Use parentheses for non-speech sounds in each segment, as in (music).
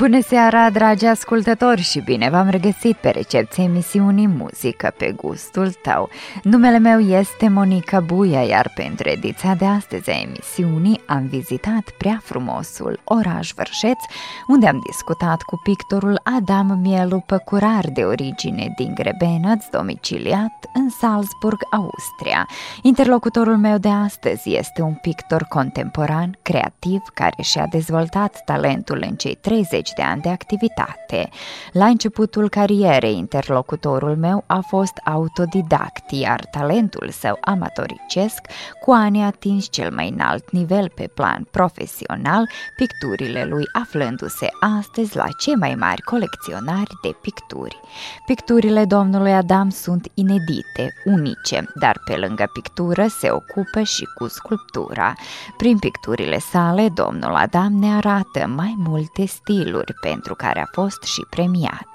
Bună seara, dragi ascultători, și bine v-am regăsit pe recepția emisiunii Muzică pe gustul tău. Numele meu este Monica Buia, iar pentru ediția de astăzi a emisiunii am vizitat prea frumosul oraș Vârșeț, unde am discutat cu pictorul Adam Mielu Păcurar de origine din Grebenăț, domiciliat în Salzburg, Austria. Interlocutorul meu de astăzi este un pictor contemporan, creativ, care și-a dezvoltat talentul în cei 30 de ani de activitate. La începutul carierei, interlocutorul meu a fost autodidact, iar talentul său amatoricesc, cu ani atins cel mai înalt nivel pe plan profesional, picturile lui aflându-se astăzi la cei mai mari colecționari de picturi. Picturile domnului Adam sunt inedite, unice, dar pe lângă pictură se ocupă și cu sculptura. Prin picturile sale, domnul Adam ne arată mai multe stiluri stiluri pentru care a fost și premiat.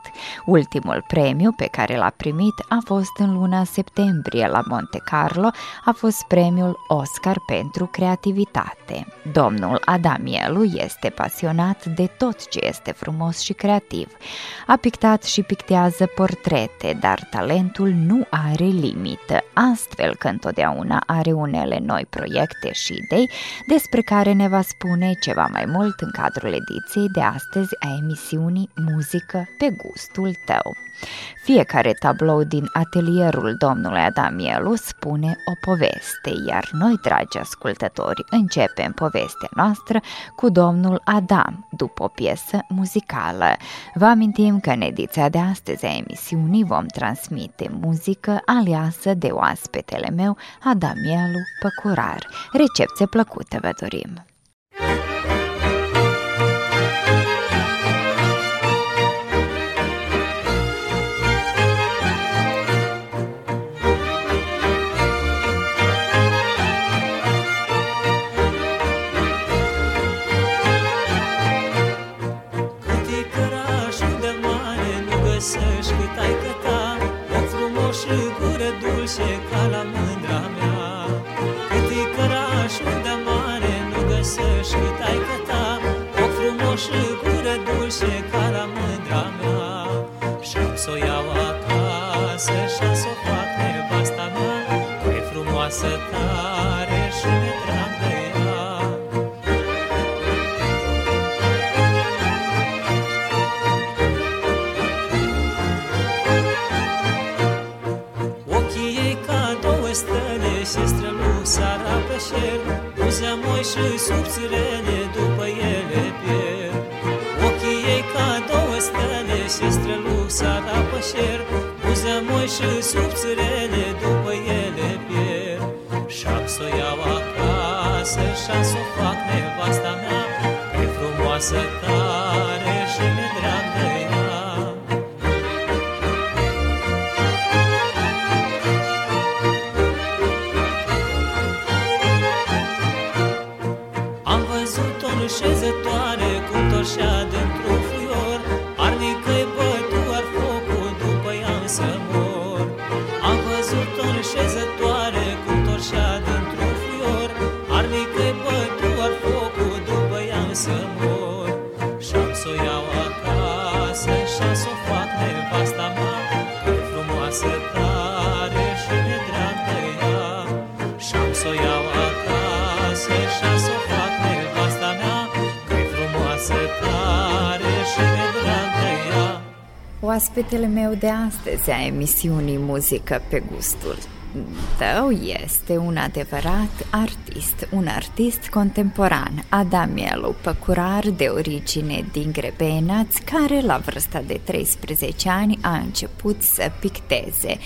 Ultimul premiu pe care l-a primit a fost în luna septembrie la Monte Carlo, a fost premiul Oscar pentru creativitate. Domnul Adamielu este pasionat de tot ce este frumos și creativ. A pictat și pictează portrete, dar talentul nu are limită, astfel că întotdeauna are unele noi proiecte și idei despre care ne va spune ceva mai mult în cadrul ediției de astăzi a emisiunii Muzică pe gustul tău. Fiecare tablou din atelierul domnului Adamielu spune o poveste, iar noi, dragi ascultători, începem povestea noastră cu domnul Adam, după o piesă muzicală. Vă amintim că în ediția de astăzi a emisiunii vom transmite muzică aliasă de oaspetele meu, Adamielu Păcurar. Recepție plăcută vă dorim! some more. Oaspetele meu de astăzi a emisiunii Muzică pe gustul tău este un adevărat artist, un artist contemporan, Adamielu Păcurar de origine din Grebenaț, care la vârsta de 13 ani a început să picteze.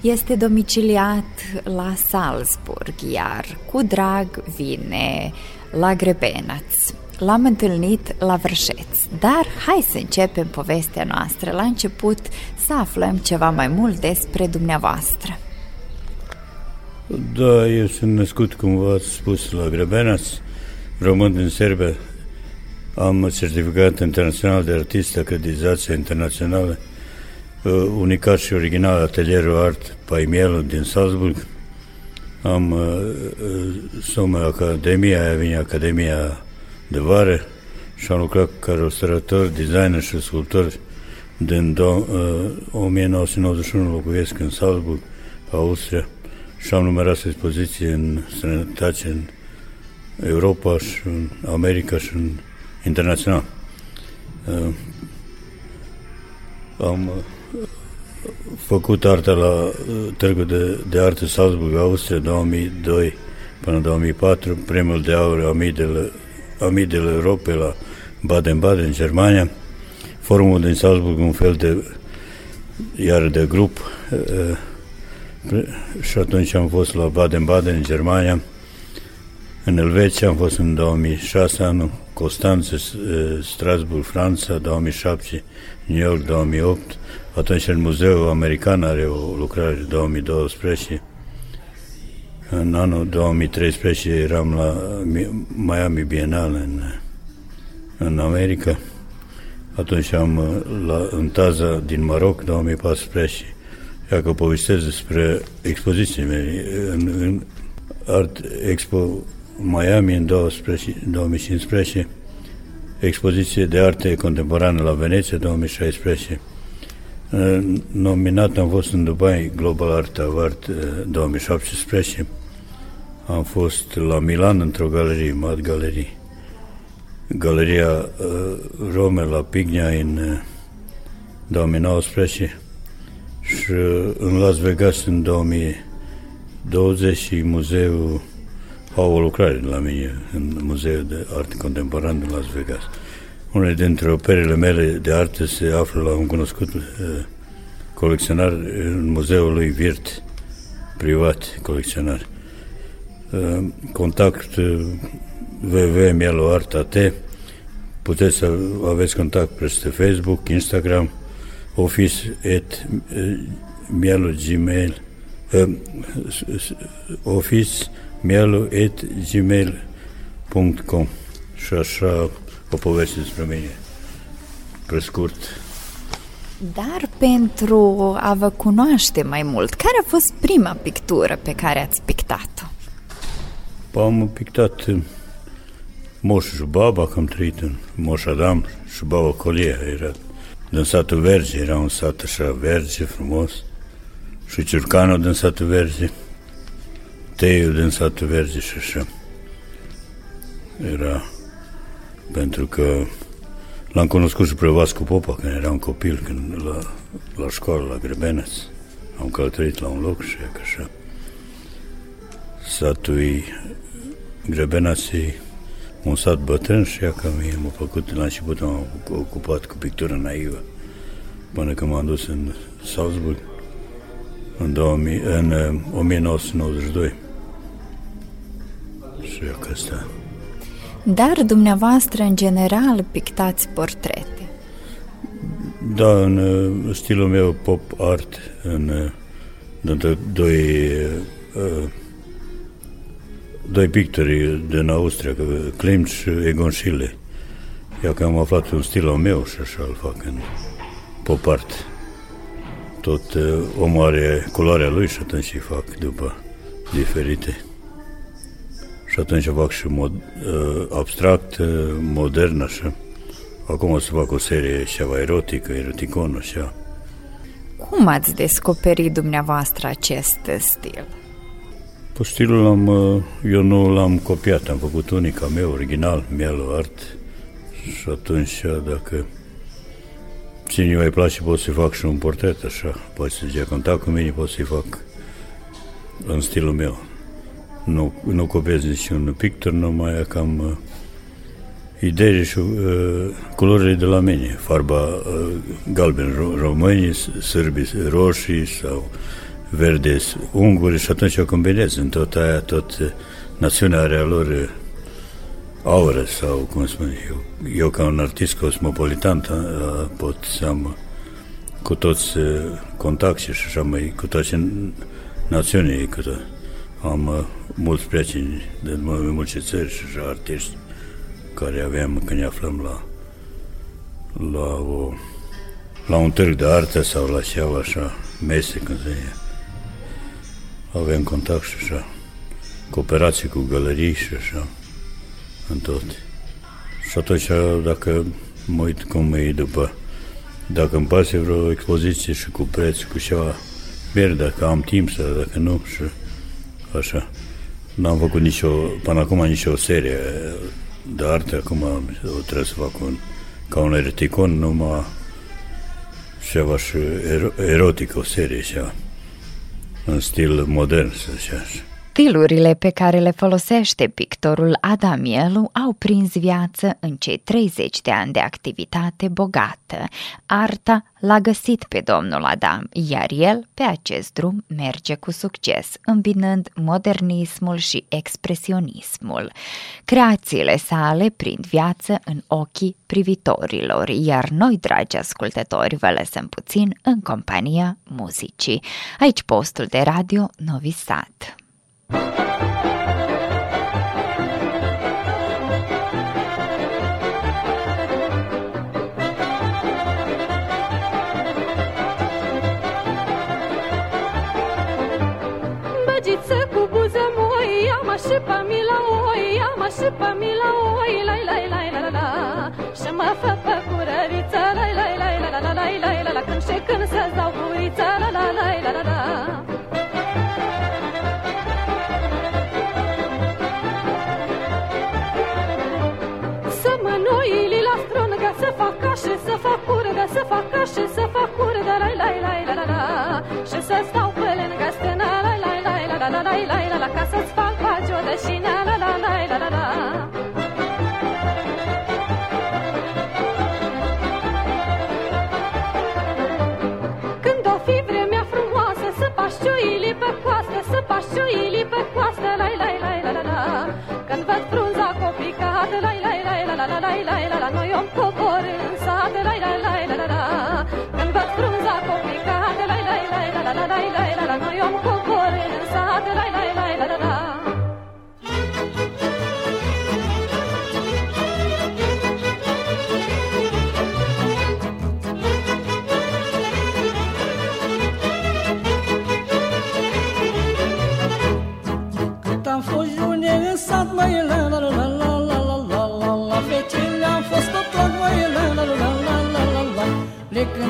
Este domiciliat la Salzburg, iar cu drag vine la Grebenaț. L-am întâlnit la Vrșeț, dar hai să începem povestea noastră la început să aflăm ceva mai mult despre dumneavoastră. Da, eu sunt născut, cum v-ați spus, la Grebenaț, român din Serbia. Am certificat internațional de artist, acreditație internațională, uh, unicat și original atelierul art Paimielu din Salzburg. Am uh, uh somă Academia, aia vine Academia de vară și am lucrat ca restaurator, designer și sculptor din do- uh, 1991 locuiesc în Salzburg, Austria și am numeroase expoziții în străinătate, în Europa și în America și în internațional. Uh, am uh, făcut arta la uh, Târgul de, de Arte Salzburg, Austria, 2002 până 2004, premiul de aur Amidele, Amidele Europe la Baden-Baden, în Germania, forumul din Salzburg, un fel de iar de grup. Și atunci am fost la Baden-Baden, în Germania, în Elveția am fost în 2006 anul, Constanță, Strasburg, Franța, 2007, New York, 2008, atunci în Muzeul American are o lucrare de 2012. În anul 2013 eram la Miami Biennale în, în America. Atunci am la, în Taza din Maroc, 2014, ia că povestesc despre expoziții mele. În, în Art Expo Miami în 2015, expoziție de arte contemporană la Veneția 2016. Nominat am fost în Dubai Global Art Award 2017. Am fost la Milan într-o galerie, Mad Galerie. Galeria uh, Rome la Pigna în 2019 și în Las Vegas în 2020 și muzeul au o lucrare la mine în Muzeul de Arte Contemporan din Las Vegas. Unele dintre operele mele de arte se află la un cunoscut uh, colecționar în muzeul lui Virt, privat colecționar. Uh, contact uh, www.mieloart.at Puteți să aveți contact peste Facebook, Instagram, office at uh, mielo gmail uh, office mielu.gmail.com și așa o poveste despre mine, pe scurt. Dar pentru a vă cunoaște mai mult, care a fost prima pictură pe care ați pictat-o? Am pictat uh, Moș și baba, că am trăit în Moș Adam și baba Colia, era din satul Verge, era un sat așa verge, frumos, și Ciurcanul din satul Verge. Teiul din satul Verge și așa. Era pentru că l-am cunoscut și pe Vascu Popa când era un copil, când la, la școală, la Grebeneț. Am călătorit la un loc și că așa. Satul Grebeneț un sat bătrân și ea că mie m-a făcut, la început am ocupat cu pictură naivă până când m-am dus în Salzburg în, 2000, în 1992 și că asta. Dar dumneavoastră, în general, pictați portrete. Da, în uh, stilul meu pop art, în, în uh, doi, uh, doi pictori din Austria, Klimt și Egon Schiele. Ia că am aflat un stil al meu și așa îl fac în pop art. Tot omul are culoarea lui și atunci îi fac după diferite și atunci fac și mod, uh, abstract, uh, modern, așa. Acum o să fac o serie ceva erotică, eroticon, așa. Cum ați descoperit dumneavoastră acest stil? Păi stilul am, uh, eu nu l-am copiat, am făcut unica meu, original, Mielo Art. Și atunci, dacă cine mai place, pot să fac și un portret, așa. Poți să ia contact cu mine, pot să-i fac în stilul meu nu, nu copiez niciun pictor, numai cam uh, idei și uh, culorile de la mine. Farba uh, galben români, sârbi roșii sau verde unguri și atunci o combinez în tot aia, tot uh, națiunea are a lor uh, aură sau, cum spun eu, eu ca un artist cosmopolitan pot să am cu toți contact și așa mai, cu toate națiunii, cu toate. Am mulți prieteni de mai multe țări și așa artiști care aveam când ne aflăm la, la, o, la un târg de artă sau la ceva așa, mese când se avem contact și așa, cooperații cu galerii și așa, în tot. Și atunci, dacă mă uit cum e după, dacă îmi pase vreo expoziție și cu preț, cu ceva, merg dacă am timp sau dacă nu și așa. N-am făcut nicio, până acum nicio serie de artă, acum trebuie să fac un, ca un eroticon, numai ceva și erotic, o serie ceva, în stil modern, să zic așa. Stilurile pe care le folosește pictorul Adamielu au prins viață în cei 30 de ani de activitate bogată. Arta l-a găsit pe domnul Adam, iar el pe acest drum merge cu succes, îmbinând modernismul și expresionismul. Creațiile sale prind viață în ochii privitorilor, iar noi, dragi ascultători, vă lăsăm puțin în compania muzicii. Aici postul de radio Novi Sad. Pe mi la oi, la la la la la la. Și mă fă pe curăriță, la la la la la la la la la la. Când și când să-ți dau guriță, la la la la la la. Să mă noili la strungă, să fac ca și să fac curgă, să fac ca și să fac curgă, la la la la la la. Și să stau pe lângă stână, la la la la la la la la ciuili pe coastă, lai, lai, lai, la, la, la Când văd frunza coplicată, lai, lai, lai, la, la, la, lai, la, la, la Noi om coborâm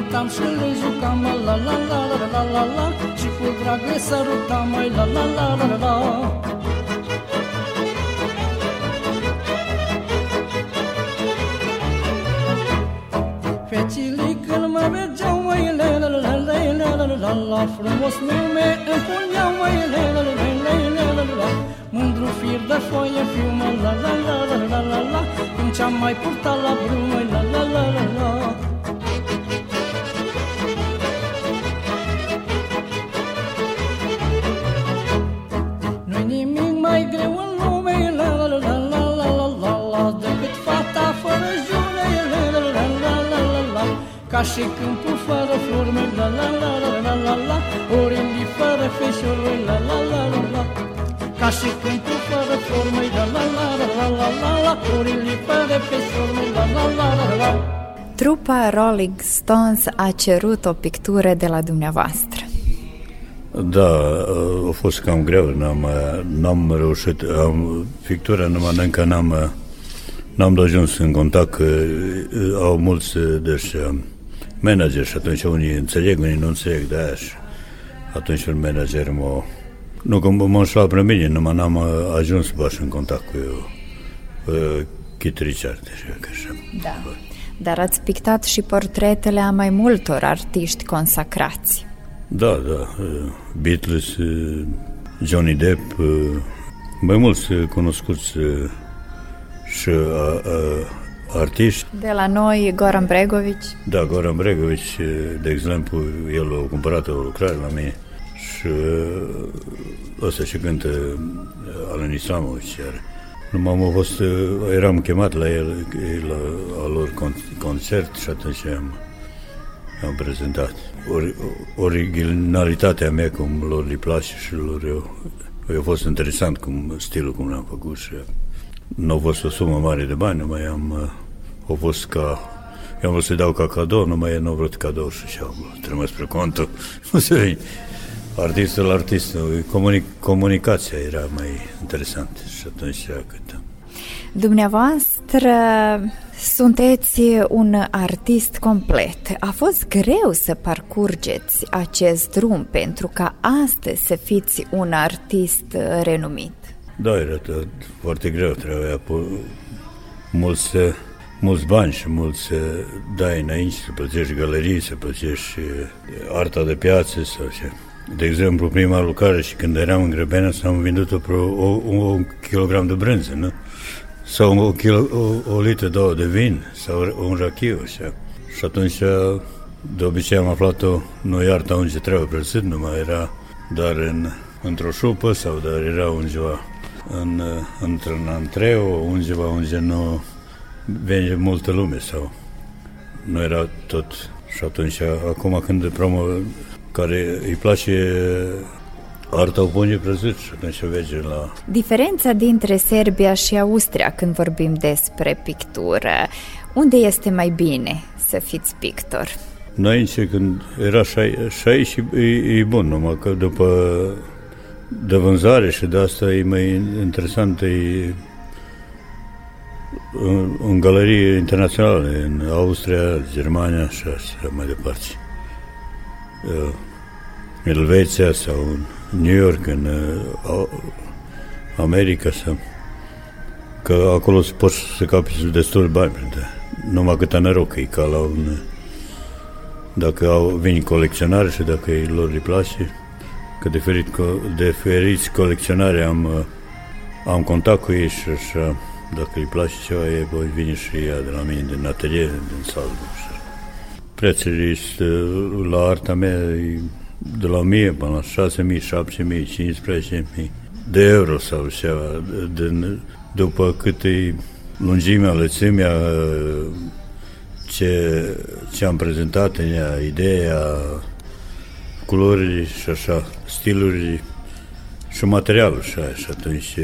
cântam și le jucam la la la la la la la Și cu drag le sărutam mai la la la la la Fecile când mă vedeau mai la la la la la la la la Frumos nume îmi puneau mai la la la la la la la Mândru fir de foaie fiu mă la la la la la la la Când ce-am mai purtat la brumă la la la la la Ca și câmpul fără flori, măi, la la la la la la la Orilii fără feșori, la la la la la Ca și câmpul fără flori, măi, la la la la la la la Orilii fără feșori, măi, la la la la la Trupa Rolling Stones a cerut o pictură de la dumneavoastră. Da, a fost cam greu, n-am, n-am reușit, am, pictura numai încă n-am, n-am ajuns în contact, că au mulți, deci manager și atunci unii înțeleg, unii nu înțeleg de aia și atunci un manager mă... Nu că m-a înșelat pe mine, numai n-am uh, ajuns să bași în contact cu eu, uh, Kit Richard. Așa. Da. Dar ați pictat și portretele a mai multor artiști consacrați. Da, da. Uh, Beatles, Johnny Depp, mai mulți cunoscuți și artiști. De la noi, Goran Bregovic. Da, Goran Bregovic, de exemplu, el a cumpărat o lucrare la mine și ăsta și cântă Alan Isamovic, iar Nu am fost, eram chemat la el, la al lor concert și atunci am, am prezentat. Or, originalitatea mea, cum lor le place și lor eu, eu a fost interesant cum stilul cum l-am făcut și nu a fost o sumă mare de bani, numai am, a fost ca eu am vrut să dau ca cadou, numai nu vrut cadou și și-au trimis spre contul. (laughs) artistul artistul, comunic, comunicația era mai interesantă și atunci cât Dumneavoastră sunteți un artist complet. A fost greu să parcurgeți acest drum pentru ca astăzi să fiți un artist renumit. Da, era tot foarte greu, trebuia mulți, mulți bani și mulți dai înainte să plătești galerii, să plătești arta de piață sau ce. De exemplu, prima lucrare și când eram în Grăbenea s-am vândut o, o, un kilogram de brânză, nu? Sau o, kilo, o, o litră, două de vin, sau un rachiu, așa. Și atunci, de obicei am aflat-o, nu iarta unde trebuie prăsit, numai era doar în, într-o șupă sau dar era undeva în, într-un antreu, undeva unde nu vine multă lume sau nu era tot. Și atunci, acum când promo, care îi place arta o pune prăzut și atunci merge la... Diferența dintre Serbia și Austria când vorbim despre pictură, unde este mai bine să fiți pictor? Înainte, când era și aici, e, e bun, numai că după de vânzare și de asta e mai interesant, e în, în galerii internaționale, în Austria, Germania și așa mai departe. Uh, Elveția sau în New York, în uh, America sau că acolo poți să capi destul bani, numai cât noroc, e ca la un dacă au, vin colecționare și dacă ei lor îi place, că de, ferit, de feriți colecționare am, uh, am contact cu ei și așa, dacă îi place ceva, ei voi vine și ea de la mine, din atelier, din sală. Prețurile la arta mea de la 1000 până la 6000, 7000, 15000 de euro sau ceva, de, după cât e lungimea, lățimea, ce, ce am prezentat în ea, ideea, culorile și așa, stilurile și materialul și, așa, și atunci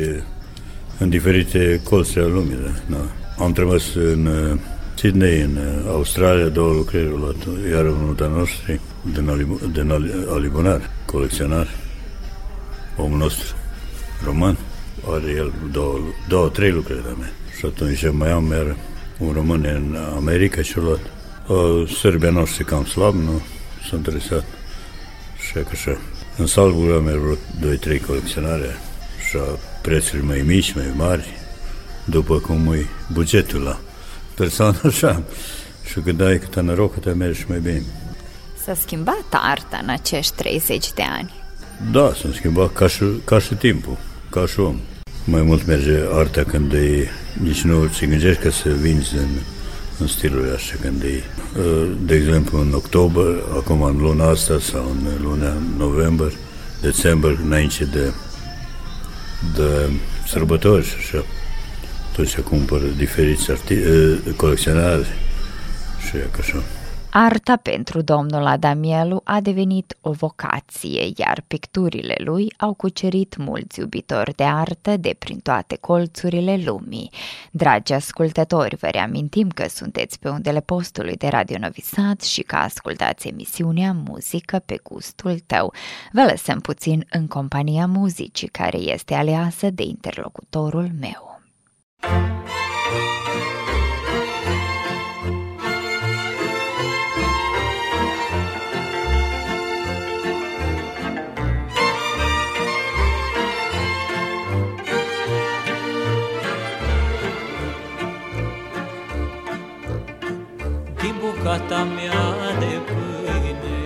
în diferite colțe ale lumii. Da, da. Am trimis în Sydney, în Australia, două lucrări, luat, iar unul de noștri, din, din Alibunar, colecționar, omul nostru, român, are el două, două trei lucrări de mea. Și atunci mai am iar un român în America și luat. O, Serbia noastră cam slab, nu sunt interesat. Și că așa. În Salzburg am vreo doi, trei colecționare și prețuri mai mici, mai mari, după cum e bugetul la persoană (laughs) așa. Și când ai câte noroc, te mergi mai bine. S-a schimbat arta în acești 30 de ani. Da, s-a schimbat ca și, ca și timpul, ca și om. Mai mult merge arta când e, nici nu ți gândești că să vinzi în, în stiluri așa când e, uh, de exemplu, în octombrie, acum în luna asta sau în luna noiembrie, decembrie, înainte de, de sărbători și așa. Toți se cumpără diferiți arti- uh, colecționari și așa. Arta pentru domnul Adamielu a devenit o vocație, iar picturile lui au cucerit mulți iubitori de artă de prin toate colțurile lumii. Dragi ascultători, vă reamintim că sunteți pe undele postului de Radio Novi Sad și că ascultați emisiunea Muzică pe gustul tău. Vă lăsăm puțin în compania muzicii care este aleasă de interlocutorul meu. Bucata mea de pâine.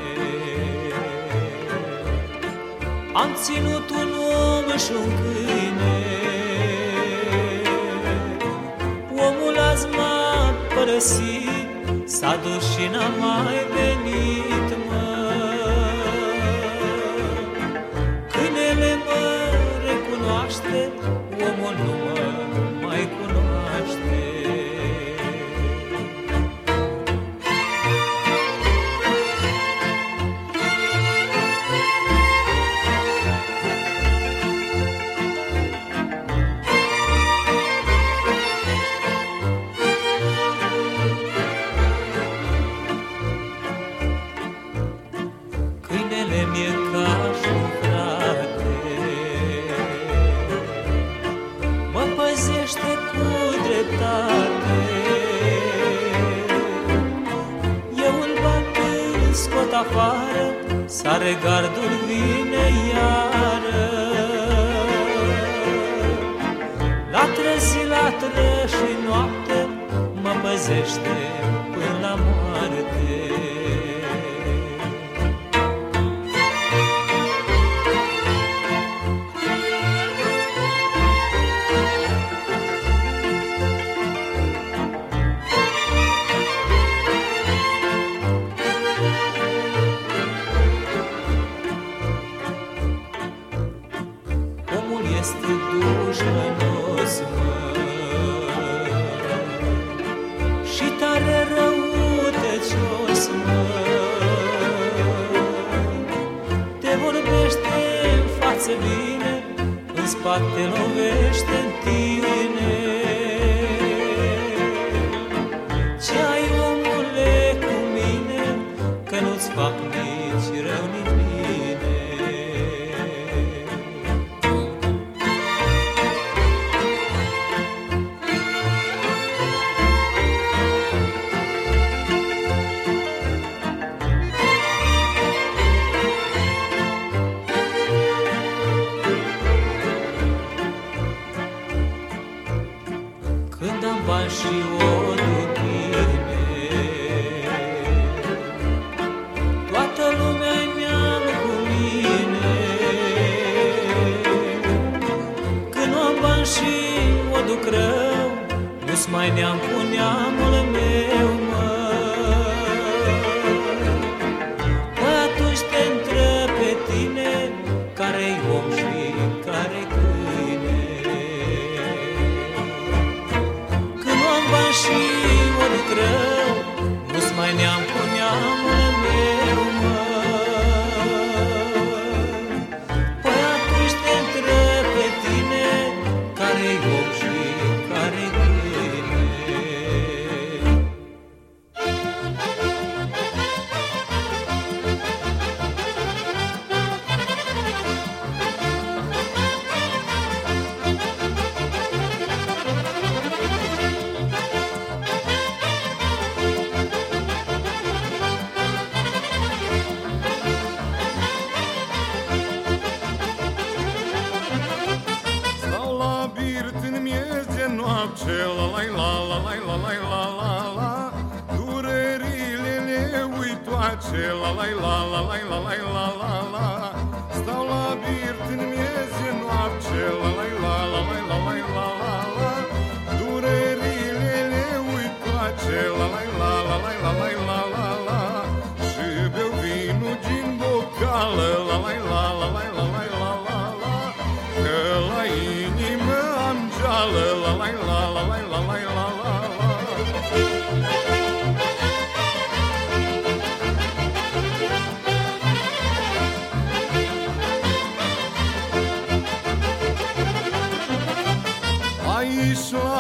Am ținut un om și un câine, Omul azi m-a părăsit, s-a dus și n-a mai venit, Are gardul vine iară. La trezi, la tră și noapte Mă păzește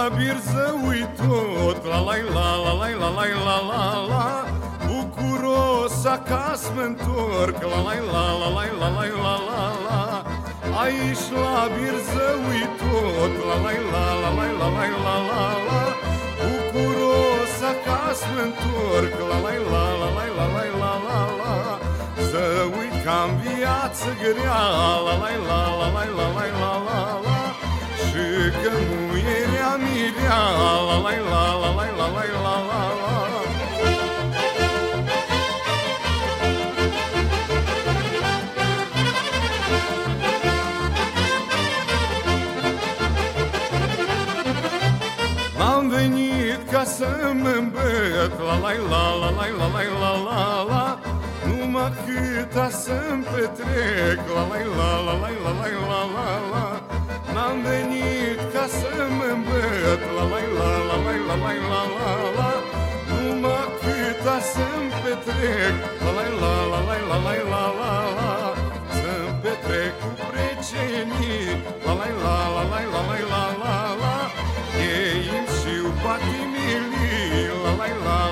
Aici la birză uit tot La la la la la la la la la la Bucuros acasă mă întorc La la la la la la la la la la Aici la birză uit tot La la la la la la la la la la Bucuros acasă mă întorc La la la la la la la la la la Să uit că am viață grea La la la la la la la la la la și că muierea mirea La la la la la la la la la la La la la la la la la la la la Numai câta să-mi la la la la la la la la la N-am venit ca să mă îmbăt La la la la la la la la la la Numai câta să-mi petrec La la la la la la la la la la Să-mi petrec cu precenii La la la la la la la la la la Ei îmi șiu patimilii La la la la la la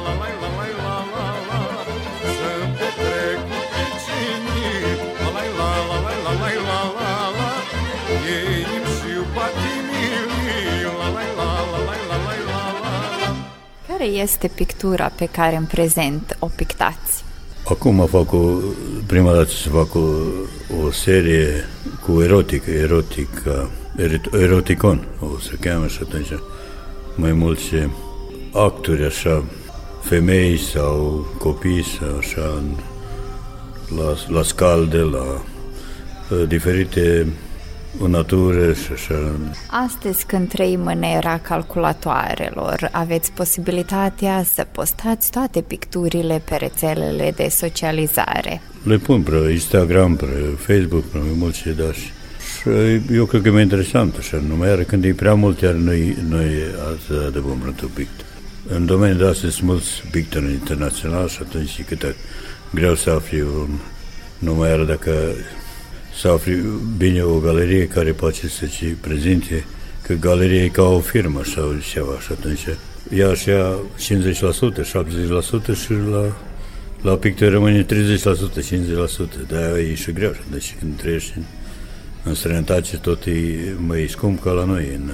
este pictura pe care în prezent o pictați? Acum fac o, prima dată să fac o, o serie cu erotică, erotică, eri- eroticon, o să cheamă și atunci mai mult și acturi așa, femei sau copii sau așa, în, la, la scalde, la uh, diferite în natură și așa. Astăzi, când trăim în era calculatoarelor, aveți posibilitatea să postați toate picturile pe rețelele de socializare. Le pun pe Instagram, pe Facebook, pe mulți ce da și și eu cred că e mai interesant așa, numai iar când e prea mult, iar noi, noi atât de bun pentru pictor. În domeniul de astăzi sunt mulți pictori internaționali și atunci e cât greu să afli un, numai iar dacă să afli bine o galerie care poate să ci prezinte, că galeria e ca o firmă sau ceva și atunci ea și ia 50%, 70% și la, la pictor rămâne 30%, 50%, de-aia e și greu. Deci când trăiești în, în străinătate tot e mai scump ca la noi în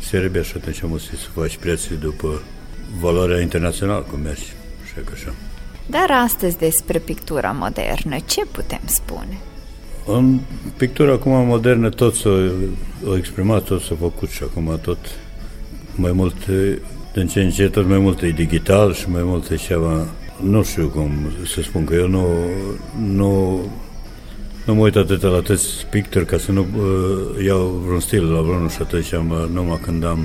Serbia și atunci am să faci prețul după valoarea internațională cum mergi. Așa că așa. Dar astăzi despre pictura modernă, ce putem spune? În pictura acum modernă tot s-a, a exprimat, tot s-a făcut și acum tot mai mult, din ce în ce tot mai mult e digital și mai mult e ceva, nu știu cum să spun, că eu nu, nu, nu mă uit atât la atâți pictori ca să nu uh, iau vreun stil la vreunul și atunci am, numai când am,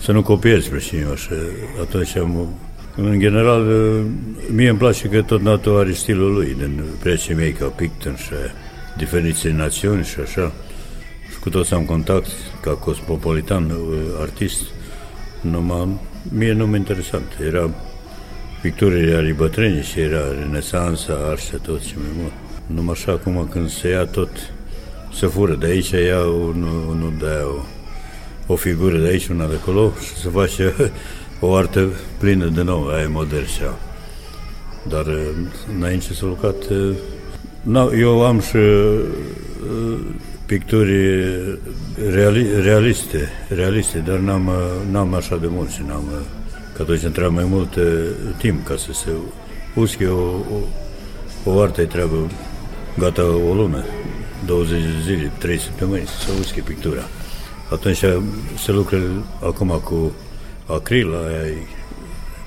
să nu copiez pe cineva și atunci am, în general, mie îmi place că tot natul are stilul lui, din precii mei ca pictor și diferite națiuni și așa. Și cu toți am contact ca cosmopolitan, uh, artist. Numai, mie nu mă interesant. Era picturile ale bătrânii și era renesansa, arșa, tot ce mai mult. Numai așa acum când se ia tot, se fură de aici, ia unul, unul de aia, o, o figură de aici, una de acolo și se face (laughs) o artă plină de nou, aia e modern și Dar uh, înainte s-a lucrat uh, No, eu am și uh, picturi reali, realiste, realiste, dar n-am, uh, n-am așa de mult și n-am, uh, că atunci îmi trebuie mai mult uh, timp ca să se usche o, o, o artă treabă gata o lună, 20 de zile, 3 săptămâni să se usche pictura. Atunci se lucră acum cu acril, aia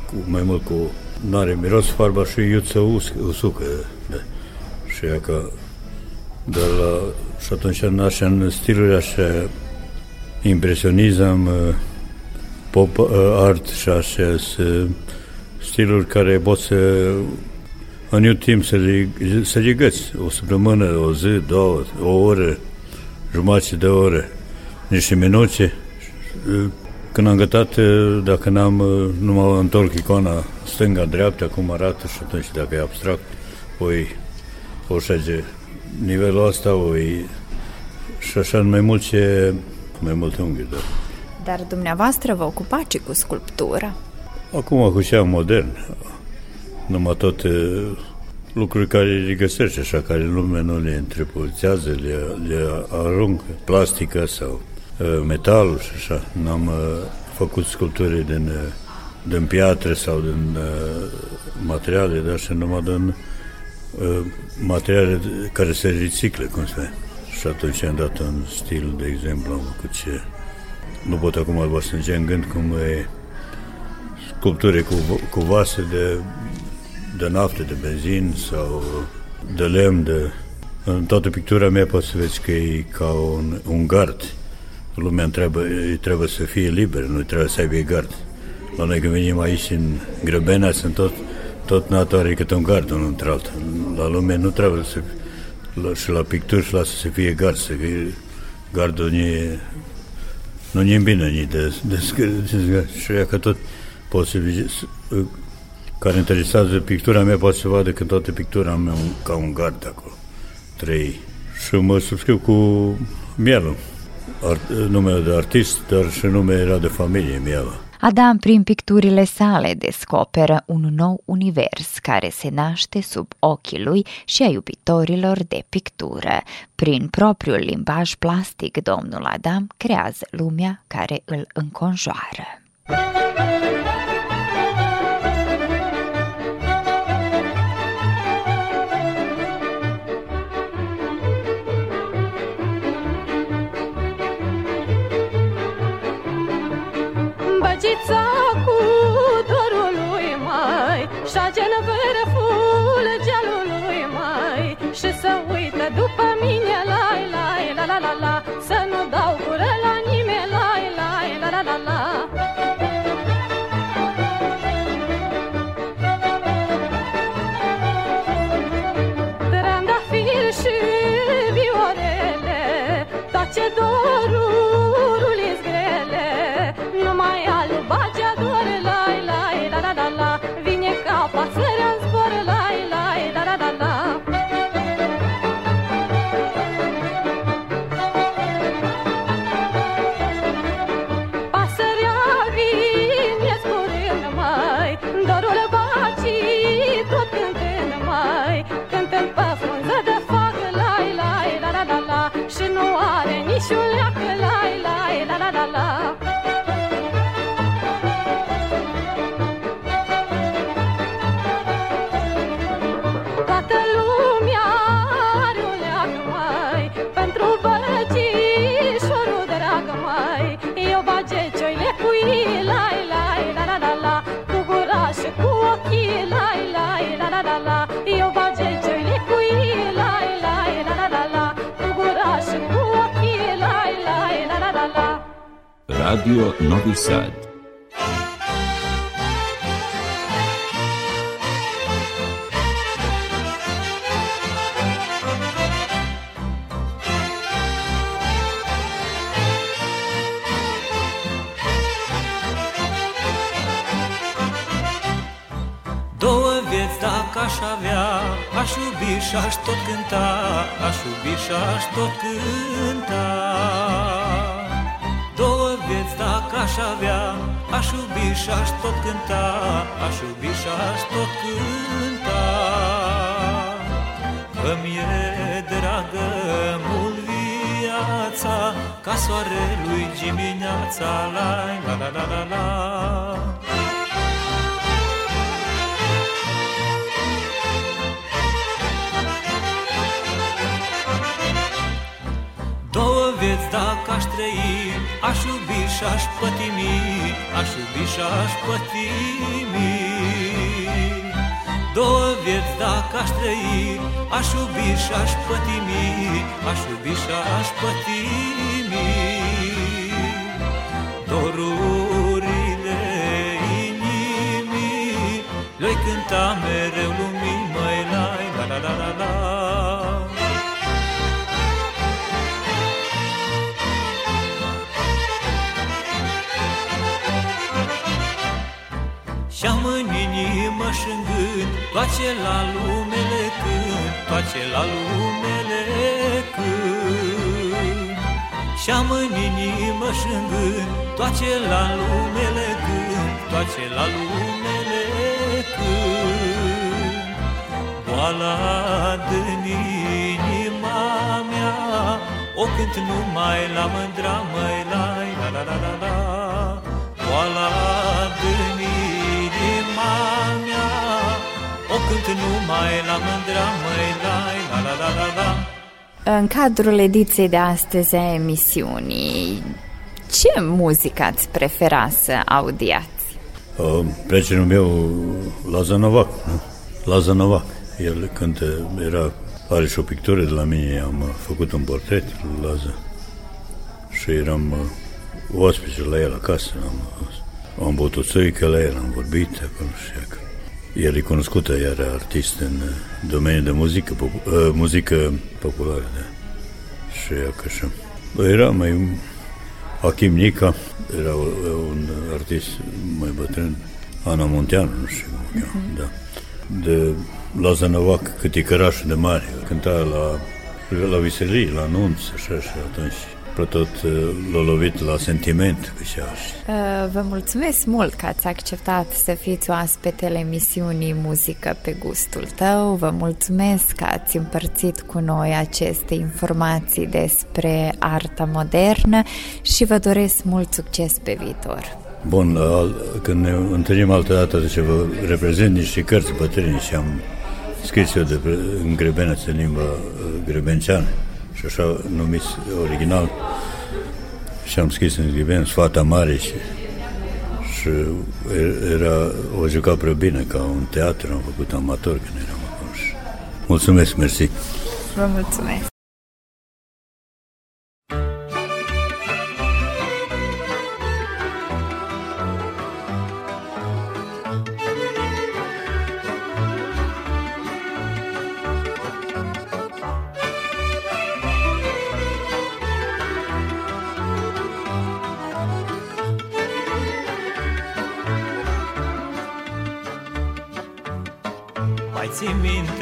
cu, mai mult cu n-are miros farba și iuță uscă, usucă. Da și ea că de la, și atunci în așa în stiluri așa impresionism, uh, pop uh, art și așa stiluri care pot să în timp să le, să le găsi o săptămână, o zi, două, o oră, jumătate de oră, niște minute. Când am gătat, dacă n-am, nu mă întorc icona stânga-dreapta, cum arată și atunci dacă e abstract, poi poșage. Nivelul ăsta o e și așa mai mult ce mai multe unghiuri. Da. Dar dumneavoastră vă ocupați cu sculptura? Acum cu cea modern. Numai toate lucruri care le găsești așa, care lumea nu le întrepulțează, le, le aruncă, plastica sau uh, metalul și așa. N-am uh, făcut sculpturi din, uh, din piatră sau din uh, materiale, dar și numai din uh, materiale care se reciclă, cum se Și atunci am dat un stil, de exemplu, cu ce nu pot acum vă strânge în gând cum e sculpturi cu, cu vase de, de naftă, de benzin sau de lemn, de... În toată pictura mea poți să vezi că e ca un, un gard. Lumea trebuie, trebuie să fie liber, nu trebuie să aibă gard. La noi când venim aici în Grăbena sunt tot tot natul are câte un gard unul între altul. La lume nu trebuie să la, și la picturi și la să se fie gard, să fie gardul nu e nu e bine ni de, de, de, de și că tot poți să care interesează pictura mea poate să vadă că toată pictura mea un, ca un gard acolo. Trei. Și mă subscriu cu Mielu, art, numele de artist, dar și numele era de familie, Mielu. Adam, prin picturile sale, descoperă un nou univers care se naște sub ochii lui și a iubitorilor de pictură. Prin propriul limbaj plastic, domnul Adam creează lumea care îl înconjoară. Băgița după mine, la lai, la, la, la, la. La la la la la Eu bage cioile cu ei, la la la la la la Cu gura și cu ochii, la la la la la la Radio Novi Sad. Avea Aș iubi și aș tot cânta Aș iubi și aș tot cânta. Două vieți dacă aș avea Aș iubi și aș tot cânta Aș iubi și aș tot cânta. Îmi e dragă mult viața Ca soarelui dimineața La la la la la la vieți dacă aș trăi. Aș iubi și aș pătimi Aș iubi și aș pătimi. Două vieți dacă aș trăi Aș iubi și aș pătimi Aș iubi și aș pătimi. Dorurile inimii Le-oi cânta Și-am în inimă și în gând Toace la lumele când Toace la lumele când Și-am în inimă și în gând Toace la lumele când Toace la lumele când Boala din inima mea O cânt numai la mândra măi la la la la la la numai la mândra măi la la la la la la În cadrul ediției de astăzi a emisiunii, ce muzică ați prefera să audiați? Uh, Prietenul meu, Laza Novac, nu? Laza Novac. El cântă, era, are și o pictură de la mine, am uh, făcut un portret lui Laza și eram uh, oaspete la el acasă. Am, uh, am băut o țărică la el, am vorbit acolo și că el e cunoscută, iar artist în uh, domeniul de muzică, popu- uh, muzică populară. Da. Și ea că așa. Era mai Achim Nica, era un artist mai bătrân, Ana Munteanu, nu știu cum o cheamă, da. De Laza Novac, câticărașul de mare, cânta la, la viserii, la anunț, așa și atunci pe tot uh, l-a lovit la sentiment cu cea și Uh, Vă mulțumesc mult că ați acceptat să fiți oaspetele emisiunii Muzică pe gustul tău. Vă mulțumesc că ați împărțit cu noi aceste informații despre arta modernă și vă doresc mult succes pe viitor. Bun, al, când ne întâlnim altă dată, de ce vă reprezint niște cărți bătrâni și am scris eu de, pre- în grebeneț, în limba uh, grebenceană și așa numiți original și am scris în grebeneț Fata Mare și, și era, o juca prea bine ca un teatru, am făcut amator când eram acolo și mulțumesc, mersi. Vă mulțumesc!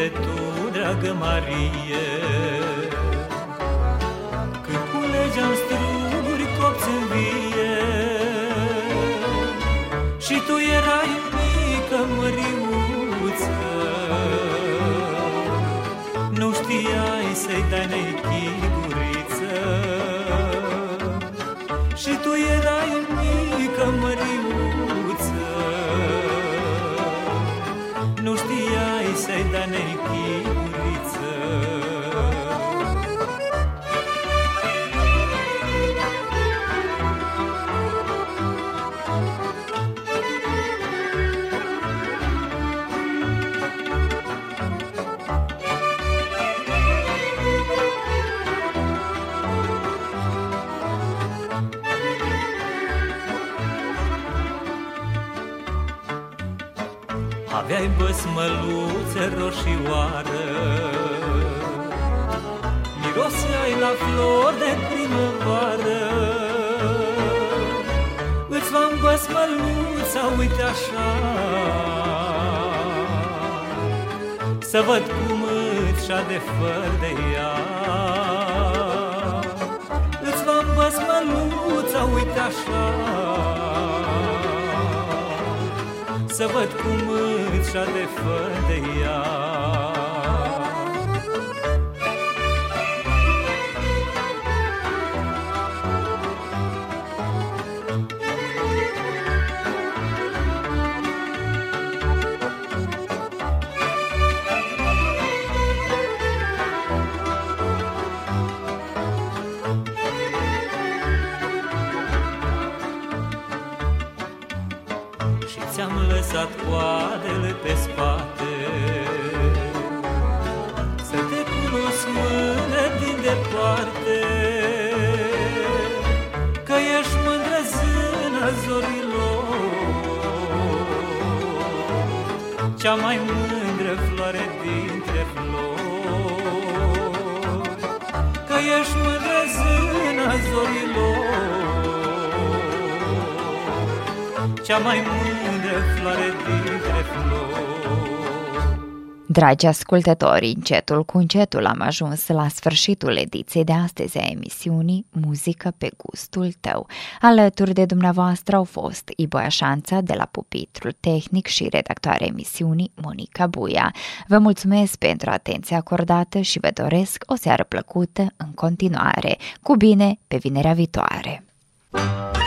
gândește tu, dragă Marie, Când culegea struguri copți în vie, Și tu erai mică măriuță, Nu știai să-i dai nechiguriță, Și tu erai Aveai băsmăluțe roșioară. Miroseai la flori de primăvară. Îți v-am băsmăluța, uite așa. Să văd cum îți și de făr de ea. Îți v-am băsmăluța, uite așa să văd cum îți de fără de ea cea mai mândră floare dintre flori. Dragi ascultători, încetul cu încetul am ajuns la sfârșitul ediției de astăzi a emisiunii Muzică pe gustul tău. Alături de dumneavoastră au fost Iboia Șanța de la pupitrul tehnic și redactoarea emisiunii Monica Buia. Vă mulțumesc pentru atenția acordată și vă doresc o seară plăcută în continuare. Cu bine, pe vinerea viitoare! Și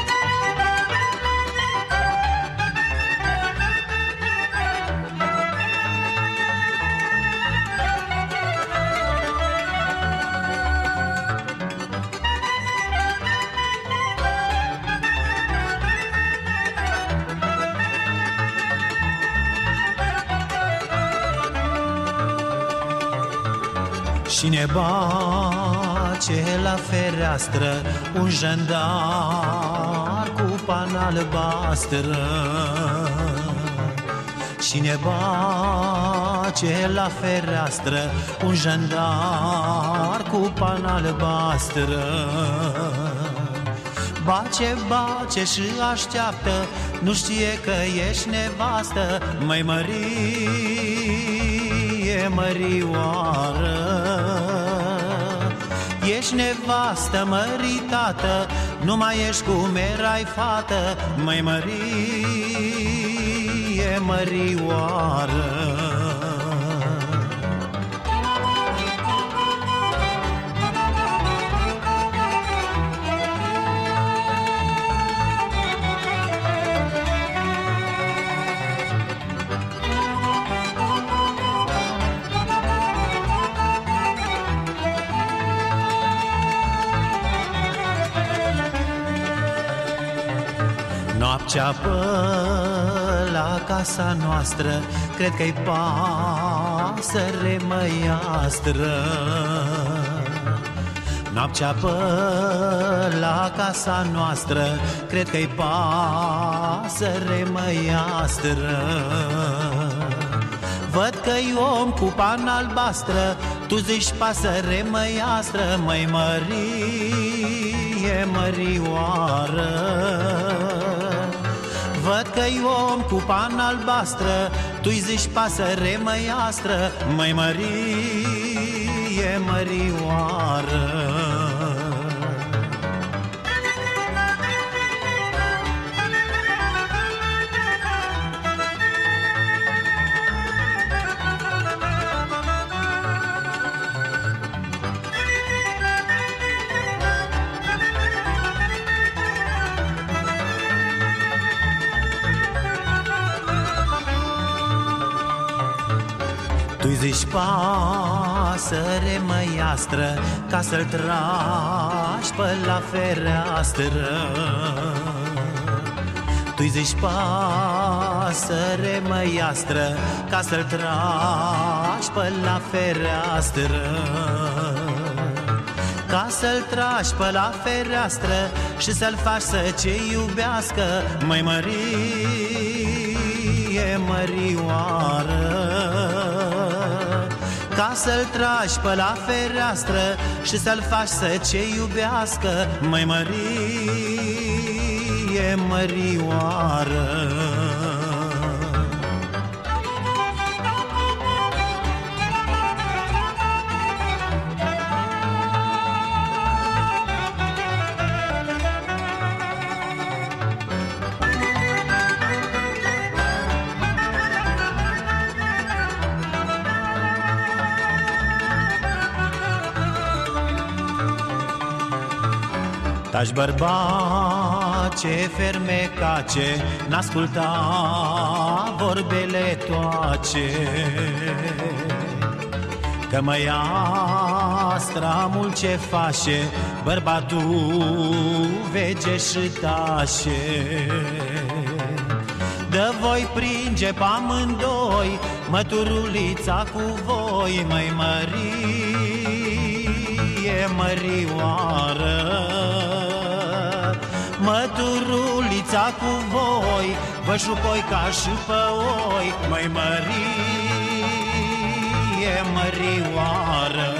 ne bace la fereastră un jandar cu pan albastră? Și ne bace la fereastră un jandar cu pan albastră? Bace, bace și așteaptă Nu știe că ești nevastă Mai Mărie, mărioară Ești nevastă măritată Nu mai ești cum erai fată Mai Mărie, mărioară Noaptea pe la casa noastră Cred că-i pasăre măiastră. Noaptea pe la casa noastră Cred că-i pasăre măiastră. Văd că-i om cu pan albastră Tu zici pasăre măiastră Măi mărie, mărioară Văd că-i om cu pan albastră Tu-i zici pasăre măiastră Măi mărie, mărioară pasăre măiastră Ca să-l tragi pe la fereastră. Tu zici pasăre măiastră Ca să-l tragi pe la fereastră. Ca să-l tragi pe la fereastră Și să-l faci să ce iubească Mai mărie, mărioară Ca să-l tragi pe la fereastră Și să-l faci să ce iubească. Mai mărie, mărioară Taci bărbace, fermecace, N-asculta vorbele toace. Că măiastra mult ce face Bărbatul vege și tașe. Dă voi pringe pe amândoi Măturulița cu voi Măi mărie, mărioară Măturulița cu voi Vă șupoi ca și pe oi. Măi mărie, mărioară